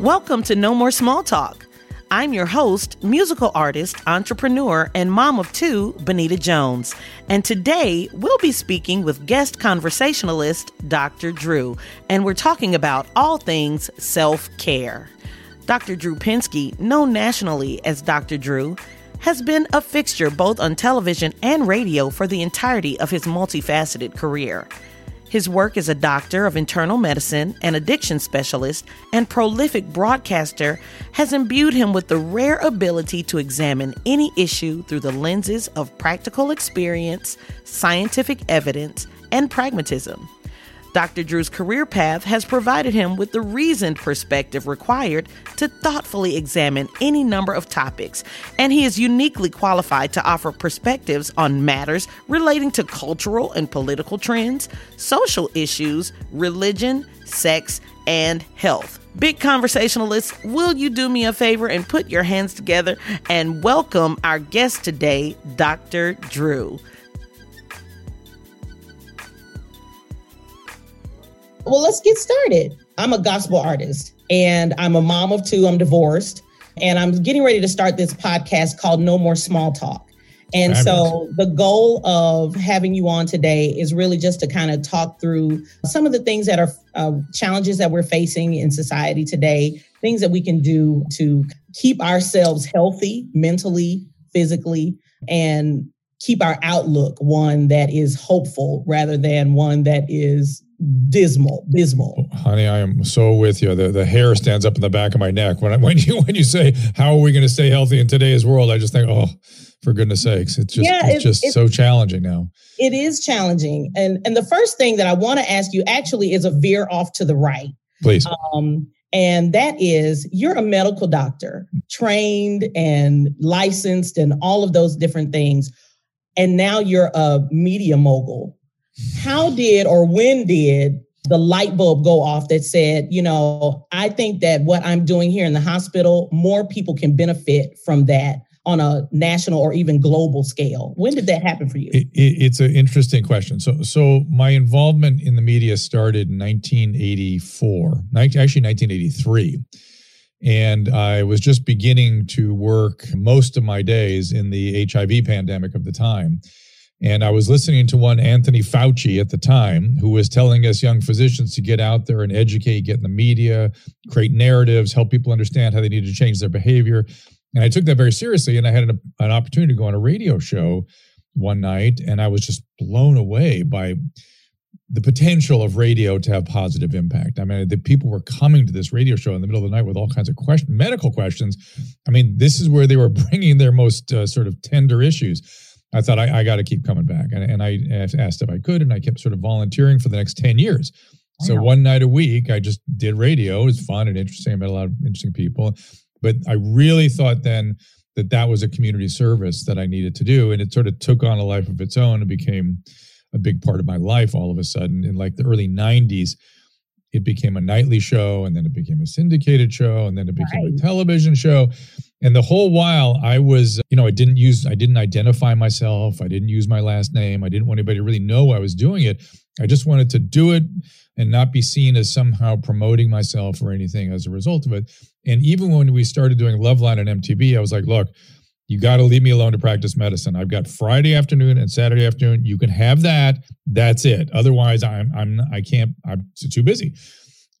Welcome to No More Small Talk. I'm your host, musical artist, entrepreneur, and mom of two, Benita Jones. And today we'll be speaking with guest conversationalist Dr. Drew, and we're talking about all things self care. Dr. Drew Pinsky, known nationally as Dr. Drew, has been a fixture both on television and radio for the entirety of his multifaceted career. His work as a doctor of internal medicine and addiction specialist and prolific broadcaster has imbued him with the rare ability to examine any issue through the lenses of practical experience, scientific evidence, and pragmatism. Dr. Drew's career path has provided him with the reasoned perspective required to thoughtfully examine any number of topics, and he is uniquely qualified to offer perspectives on matters relating to cultural and political trends, social issues, religion, sex, and health. Big conversationalists, will you do me a favor and put your hands together and welcome our guest today, Dr. Drew? Well, let's get started. I'm a gospel artist and I'm a mom of two. I'm divorced and I'm getting ready to start this podcast called No More Small Talk. And so the goal of having you on today is really just to kind of talk through some of the things that are uh, challenges that we're facing in society today, things that we can do to keep ourselves healthy mentally, physically, and keep our outlook one that is hopeful rather than one that is dismal, dismal. Honey, I am so with you. The the hair stands up in the back of my neck when I, when you when you say how are we going to stay healthy in today's world? I just think, oh, for goodness sakes, it's just yeah, it's, it's just so challenging now. It is challenging, and and the first thing that I want to ask you actually is a veer off to the right, please. Um, and that is you're a medical doctor, trained and licensed, and all of those different things, and now you're a media mogul how did or when did the light bulb go off that said, you know, I think that what I'm doing here in the hospital, more people can benefit from that on a national or even global scale. When did that happen for you? It, it, it's an interesting question. So, so my involvement in the media started in 1984, actually 1983. And I was just beginning to work most of my days in the HIV pandemic of the time. And I was listening to one Anthony Fauci at the time, who was telling us young physicians to get out there and educate, get in the media, create narratives, help people understand how they need to change their behavior. And I took that very seriously. And I had an, an opportunity to go on a radio show one night, and I was just blown away by the potential of radio to have positive impact. I mean, the people were coming to this radio show in the middle of the night with all kinds of questions, medical questions. I mean, this is where they were bringing their most uh, sort of tender issues. I thought I, I got to keep coming back. And, and I asked if I could, and I kept sort of volunteering for the next 10 years. So one night a week, I just did radio. It was fun and interesting. I met a lot of interesting people. But I really thought then that that was a community service that I needed to do. And it sort of took on a life of its own and became a big part of my life all of a sudden. In like the early 90s, it became a nightly show and then it became a syndicated show and then it became right. a television show and the whole while i was you know i didn't use i didn't identify myself i didn't use my last name i didn't want anybody to really know i was doing it i just wanted to do it and not be seen as somehow promoting myself or anything as a result of it and even when we started doing loveline and mtv i was like look you got to leave me alone to practice medicine. I've got Friday afternoon and Saturday afternoon. You can have that. That's it. Otherwise, I'm I'm I can't. I'm too busy.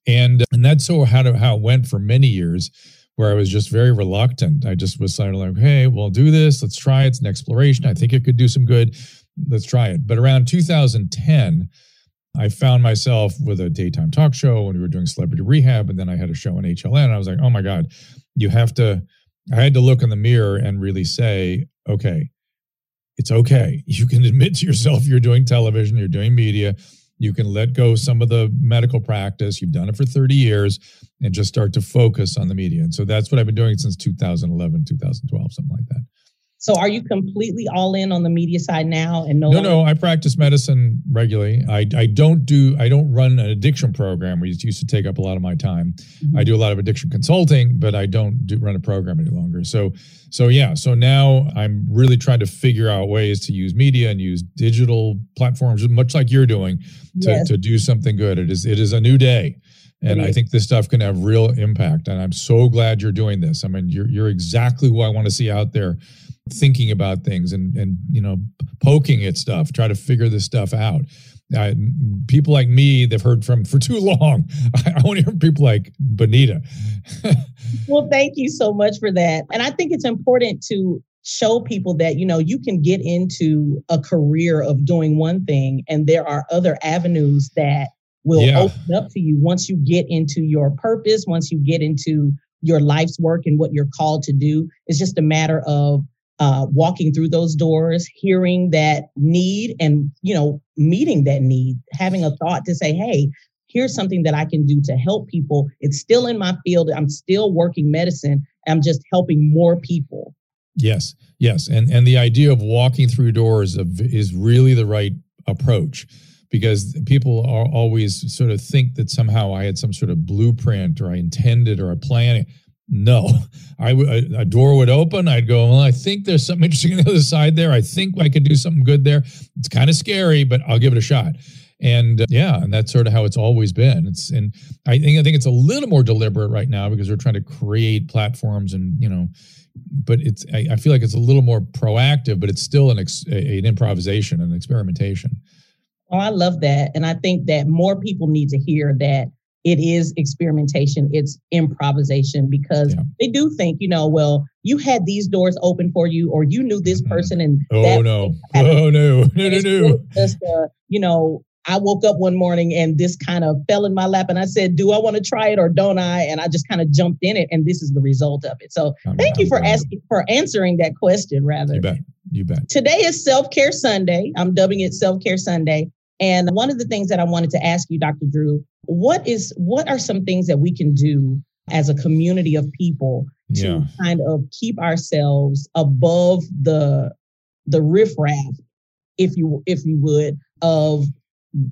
And and that's so how to, how it went for many years, where I was just very reluctant. I just was sort of like, hey, we'll do this. Let's try it. It's an exploration. I think it could do some good. Let's try it. But around 2010. I found myself with a daytime talk show when we were doing celebrity rehab, and then I had a show on HLN. And I was like, oh my God, you have to I had to look in the mirror and really say, okay, it's okay. You can admit to yourself you're doing television, you're doing media. You can let go some of the medical practice. You've done it for 30 years and just start to focus on the media. And so that's what I've been doing since 2011, 2012, something like that. So are you completely all in on the media side now and no No, no, I practice medicine regularly. I, I don't do I don't run an addiction program which used to take up a lot of my time. Mm-hmm. I do a lot of addiction consulting, but I don't do, run a program any longer. So so yeah, so now I'm really trying to figure out ways to use media and use digital platforms much like you're doing to, yes. to do something good. It is it is a new day And I think this stuff can have real impact. And I'm so glad you're doing this. I mean, you're you're exactly who I want to see out there thinking about things and and you know poking at stuff, try to figure this stuff out. Uh, people like me, they've heard from for too long. I, I want to hear people like Benita. well, thank you so much for that. And I think it's important to show people that you know you can get into a career of doing one thing and there are other avenues that will yeah. open up to you once you get into your purpose once you get into your life's work and what you're called to do it's just a matter of uh, walking through those doors hearing that need and you know meeting that need having a thought to say hey here's something that i can do to help people. It's still in my field. I'm still working medicine. I'm just helping more people. Yes, yes, and and the idea of walking through doors of, is really the right approach because people are always sort of think that somehow I had some sort of blueprint or I intended or I planned. No, I a door would open. I'd go. Well, I think there's something interesting on the other side there. I think I could do something good there. It's kind of scary, but I'll give it a shot. And uh, yeah, and that's sort of how it's always been. It's and I think I think it's a little more deliberate right now because we're trying to create platforms and you know but it's I, I, feel like it's a little more proactive, but it's still an ex, an improvisation, an experimentation. Oh, I love that, and I think that more people need to hear that it is experimentation, it's improvisation because yeah. they do think, you know, well, you had these doors open for you, or you knew this mm-hmm. person, and oh no, oh no, no, no, no, just uh, you know I woke up one morning and this kind of fell in my lap and I said, Do I want to try it or don't I? And I just kind of jumped in it and this is the result of it. So I'm, thank you for asking for answering that question rather. You bet. You bet. Today is self-care Sunday. I'm dubbing it self-care Sunday. And one of the things that I wanted to ask you, Dr. Drew, what is what are some things that we can do as a community of people to yeah. kind of keep ourselves above the the riffraff, if you if you would, of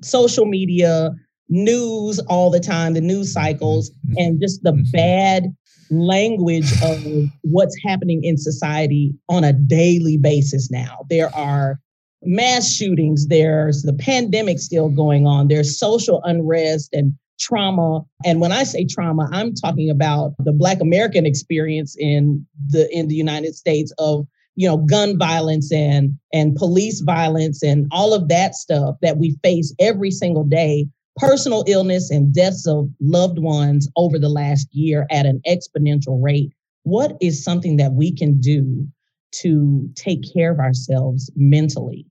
social media, news all the time, the news cycles, mm-hmm. and just the mm-hmm. bad language of what's happening in society on a daily basis now. There are mass shootings, there's the pandemic still going on, there's social unrest and trauma. And when I say trauma, I'm talking about the Black American experience in the in the United States of you know gun violence and and police violence and all of that stuff that we face every single day personal illness and deaths of loved ones over the last year at an exponential rate what is something that we can do to take care of ourselves mentally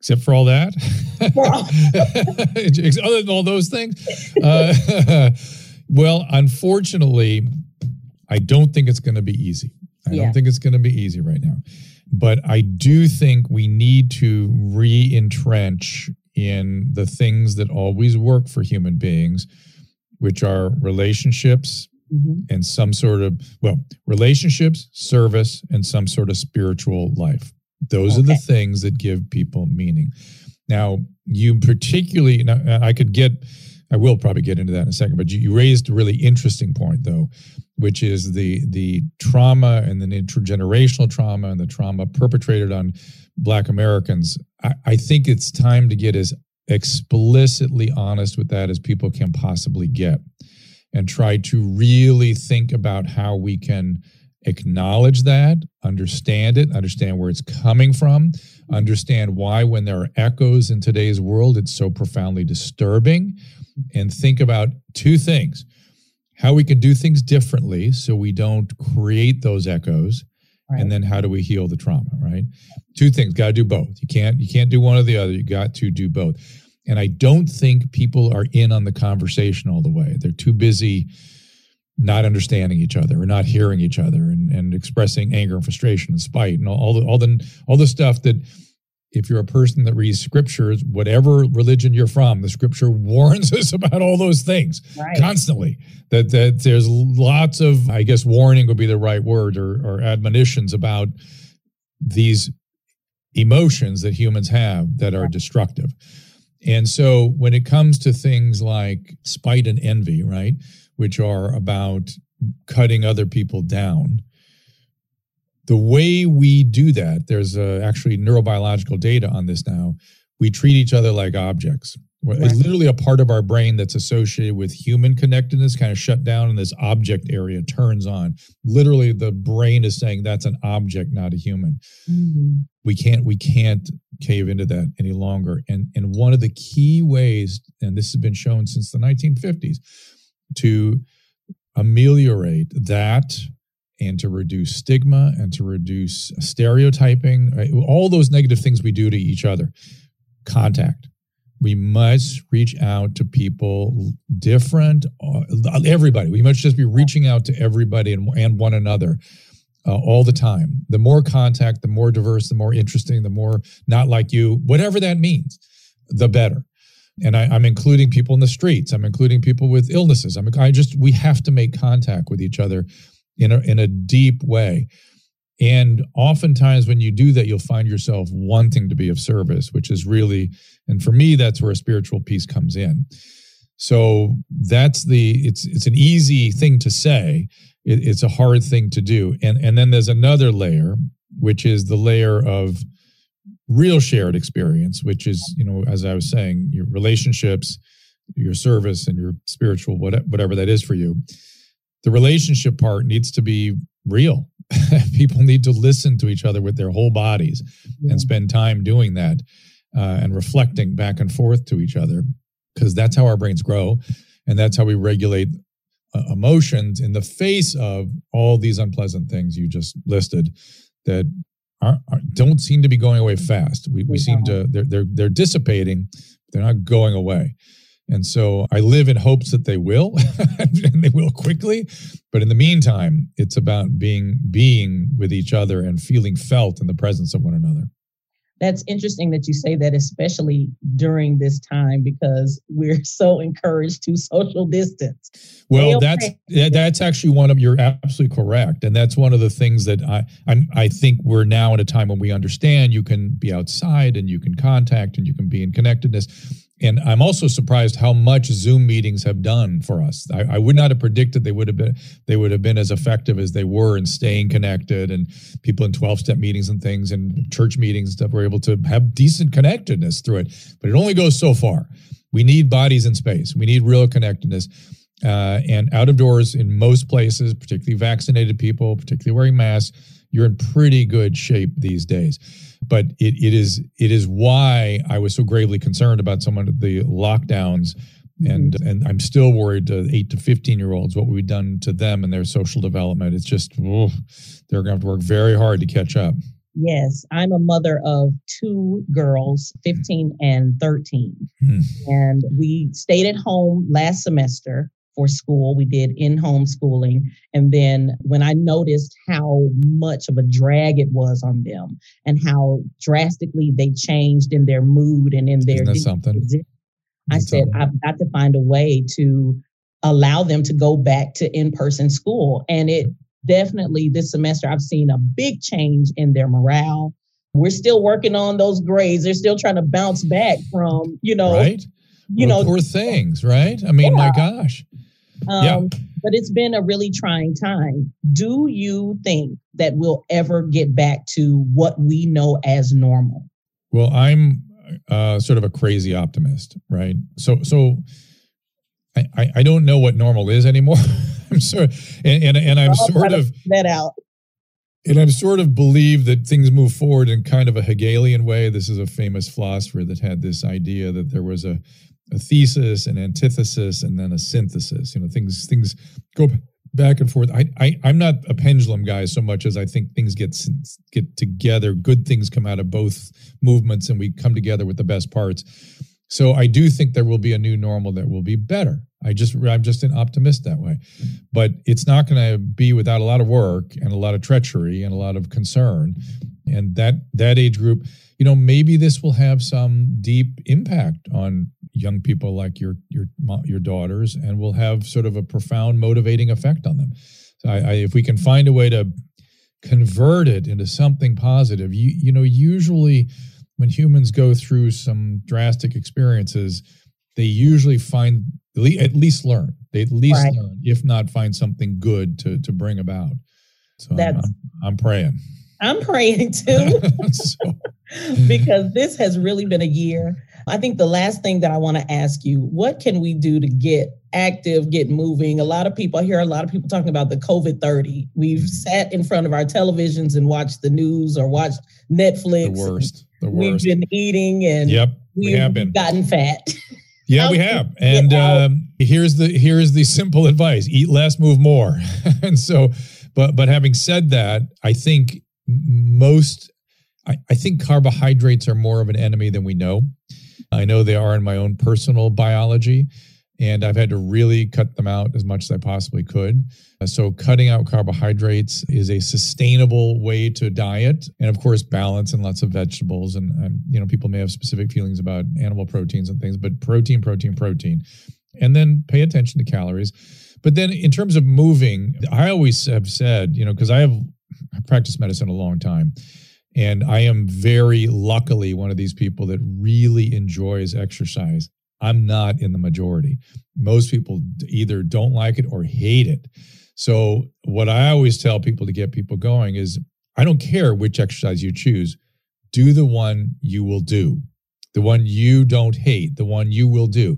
except for all that other than all those things uh, well unfortunately i don't think it's going to be easy I yeah. don't think it's going to be easy right now. But I do think we need to re entrench in the things that always work for human beings, which are relationships mm-hmm. and some sort of, well, relationships, service, and some sort of spiritual life. Those okay. are the things that give people meaning. Now, you particularly, now I could get, I will probably get into that in a second, but you, you raised a really interesting point though, which is the the trauma and the intergenerational trauma and the trauma perpetrated on Black Americans. I, I think it's time to get as explicitly honest with that as people can possibly get, and try to really think about how we can acknowledge that, understand it, understand where it's coming from, understand why, when there are echoes in today's world, it's so profoundly disturbing, and think about two things how we can do things differently so we don't create those echoes. Right. And then how do we heal the trauma, right? Two things, got to do both. You can't you can't do one or the other. You got to do both. And I don't think people are in on the conversation all the way. They're too busy not understanding each other or not hearing each other and, and expressing anger and frustration and spite and all, all the all the all the stuff that if you're a person that reads scriptures, whatever religion you're from, the scripture warns us about all those things right. constantly. That that there's lots of, I guess, warning would be the right word, or, or admonitions about these emotions that humans have that are destructive. And so when it comes to things like spite and envy, right, which are about cutting other people down, the way we do that, there's uh, actually neurobiological data on this now. We treat each other like objects. Right. It's literally a part of our brain that's associated with human connectedness kind of shut down and this object area turns on. Literally the brain is saying that's an object, not a human. Mm-hmm. We can't we can't cave into that any longer. And and one of the key ways, and this has been shown since the 1950s, to ameliorate that and to reduce stigma and to reduce stereotyping, right? all those negative things we do to each other. Contact we must reach out to people different uh, everybody. We must just be reaching out to everybody and, and one another uh, all the time. The more contact the more diverse the more interesting the more not like you whatever that means the better. And I, am including people in the streets. I'm including people with illnesses. I'm i just we have to make contact with each other in a in a deep way and oftentimes, when you do that, you'll find yourself wanting to be of service, which is really, and for me, that's where a spiritual piece comes in. So that's the it's it's an easy thing to say. It, it's a hard thing to do, and and then there's another layer, which is the layer of real shared experience, which is you know, as I was saying, your relationships, your service, and your spiritual whatever that is for you. The relationship part needs to be real people need to listen to each other with their whole bodies yeah. and spend time doing that uh, and reflecting back and forth to each other because that's how our brains grow and that's how we regulate uh, emotions in the face of all these unpleasant things you just listed that are, are, don't seem to be going away fast. We, we seem to they're, they're they're dissipating they're not going away and so I live in hopes that they will, and they will quickly. But in the meantime, it's about being being with each other and feeling felt in the presence of one another. That's interesting that you say that, especially during this time, because we're so encouraged to social distance. Well, that's that's actually one of you're absolutely correct, and that's one of the things that I I'm, I think we're now in a time when we understand you can be outside and you can contact and you can be in connectedness and I'm also surprised how much Zoom meetings have done for us. I, I, would not have predicted they would have been they would have been as effective as they were in staying connected and people in 12 step meetings and things and church meetings stuff were able to have decent connectedness through it. But it only goes so far. We need bodies in space. We need real connectedness. Uh, and out of doors in most places, particularly vaccinated people, particularly wearing masks, you're in pretty good shape these days but it, it is it is why I was so gravely concerned about some of the lockdowns and mm-hmm. and I'm still worried to eight to fifteen year olds what we've done to them and their social development. It's just oh, they're going to have to work very hard to catch up. Yes, I'm a mother of two girls, 15 and 13. Hmm. And we stayed at home last semester for school. We did in homeschooling. And then when I noticed how much of a drag it was on them and how drastically they changed in their mood and in their something? I said, something? I've got to find a way to allow them to go back to in-person school. And it definitely this semester I've seen a big change in their morale. We're still working on those grades. They're still trying to bounce back from, you know, right? You well, know, poor things, right? I mean, yeah. my gosh. Um, yeah. But it's been a really trying time. Do you think that we'll ever get back to what we know as normal? Well, I'm uh, sort of a crazy optimist, right? So, so I, I don't know what normal is anymore. I'm sorry, and, and, and I'm sort of that out. And I'm sort of believe that things move forward in kind of a Hegelian way. This is a famous philosopher that had this idea that there was a a thesis, an antithesis, and then a synthesis. You know, things things go back and forth. I, I I'm not a pendulum guy so much as I think things get get together. Good things come out of both movements, and we come together with the best parts. So I do think there will be a new normal that will be better. I just I'm just an optimist that way, but it's not going to be without a lot of work and a lot of treachery and a lot of concern. And that that age group, you know, maybe this will have some deep impact on young people like your your your daughters, and will have sort of a profound motivating effect on them. So I, I, if we can find a way to convert it into something positive, you you know, usually when humans go through some drastic experiences, they usually find at least learn. They at least right. learn, if not find something good to to bring about. So I'm, I'm, I'm praying. I'm praying too. so. because this has really been a year. I think the last thing that I want to ask you, what can we do to get active, get moving? A lot of people, I hear a lot of people talking about the COVID 30. We've sat in front of our televisions and watched the news or watched Netflix. The worst. The worst. We've been eating and yep, we have been gotten fat. Yeah, we have. And um, here's the here's the simple advice: eat less, move more. and so, but but having said that, I think most I, I think carbohydrates are more of an enemy than we know. I know they are in my own personal biology, and I've had to really cut them out as much as I possibly could. Uh, so, cutting out carbohydrates is a sustainable way to diet, and of course, balance and lots of vegetables. And, and you know, people may have specific feelings about animal proteins and things, but protein, protein, protein, and then pay attention to calories. But then, in terms of moving, I always have said, you know, because I have practiced medicine a long time. And I am very luckily one of these people that really enjoys exercise. I'm not in the majority. Most people either don't like it or hate it. So, what I always tell people to get people going is I don't care which exercise you choose, do the one you will do, the one you don't hate, the one you will do.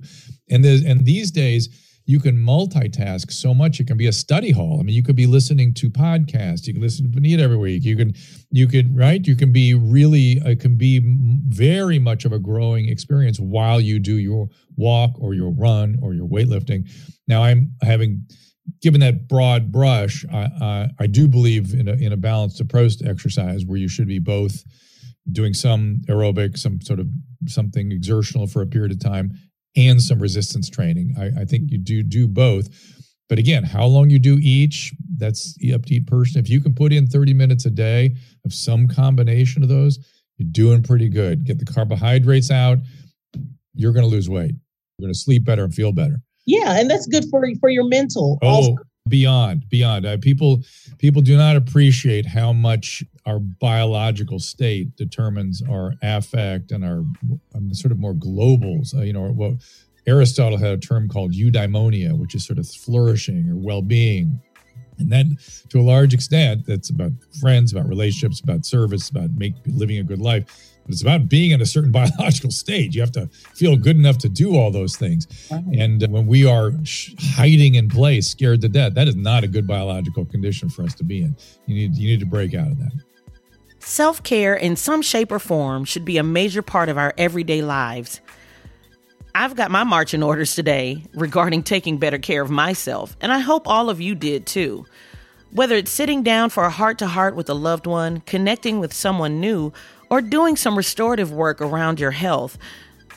And, and these days, you can multitask so much. It can be a study hall. I mean, you could be listening to podcasts. You can listen to Benita every week. You can, you could, right? You can be really, it can be very much of a growing experience while you do your walk or your run or your weightlifting. Now, I'm having given that broad brush. I, I, I do believe in a in a balanced approach to exercise where you should be both doing some aerobic, some sort of something exertional for a period of time, and some resistance training. I, I, think you do do both. But again, how long you do each, that's up to each person. If you can put in 30 minutes a day of some combination of those, you're doing pretty good. Get the carbohydrates out, you're going to lose weight. You're going to sleep better and feel better. Yeah, and that's good for for your mental. Oh, also beyond beyond. Uh, people people do not appreciate how much our biological state determines our affect and our um, sort of more globals. Uh, you know aristotle had a term called eudaimonia which is sort of flourishing or well-being. And then to a large extent that's about friends about relationships about service about make, living a good life but it's about being in a certain biological state. You have to feel good enough to do all those things. And uh, when we are sh- hiding in place, scared to death, that is not a good biological condition for us to be in. You need you need to break out of that. Self care in some shape or form should be a major part of our everyday lives. I've got my marching orders today regarding taking better care of myself, and I hope all of you did too. Whether it's sitting down for a heart to heart with a loved one, connecting with someone new, or doing some restorative work around your health,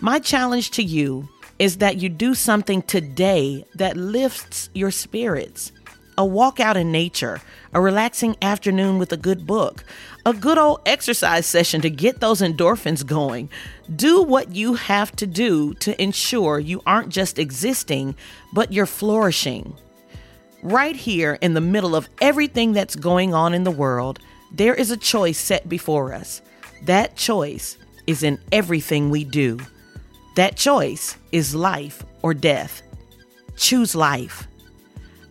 my challenge to you is that you do something today that lifts your spirits. A walk out in nature, a relaxing afternoon with a good book, a good old exercise session to get those endorphins going. Do what you have to do to ensure you aren't just existing, but you're flourishing. Right here in the middle of everything that's going on in the world, there is a choice set before us. That choice is in everything we do. That choice is life or death. Choose life.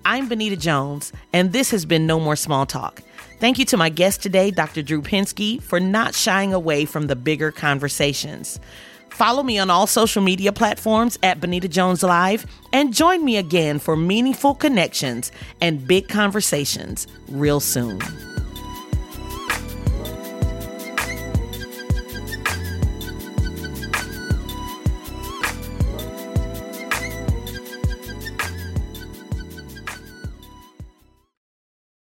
I'm Benita Jones, and this has been No More Small Talk. Thank you to my guest today, Dr. Drew Pinsky, for not shying away from the bigger conversations. Follow me on all social media platforms at Benita Jones Live and join me again for meaningful connections and big conversations real soon.